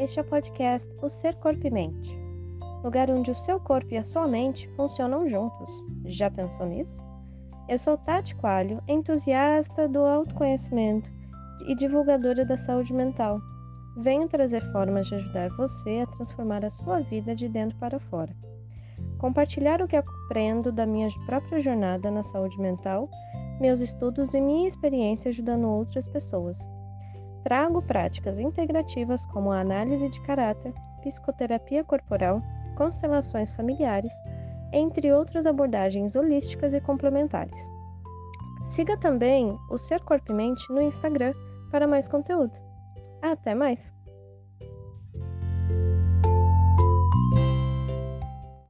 Este é o podcast O Ser Corpo e Mente lugar onde o seu corpo e a sua mente funcionam juntos. Já pensou nisso? Eu sou Tati Coalho, entusiasta do autoconhecimento e divulgadora da saúde mental. Venho trazer formas de ajudar você a transformar a sua vida de dentro para fora. Compartilhar o que aprendo da minha própria jornada na saúde mental, meus estudos e minha experiência ajudando outras pessoas. Trago práticas integrativas como a análise de caráter, psicoterapia corporal, constelações familiares, entre outras abordagens holísticas e complementares. Siga também o Ser Corpo e Mente no Instagram para mais conteúdo. Até mais!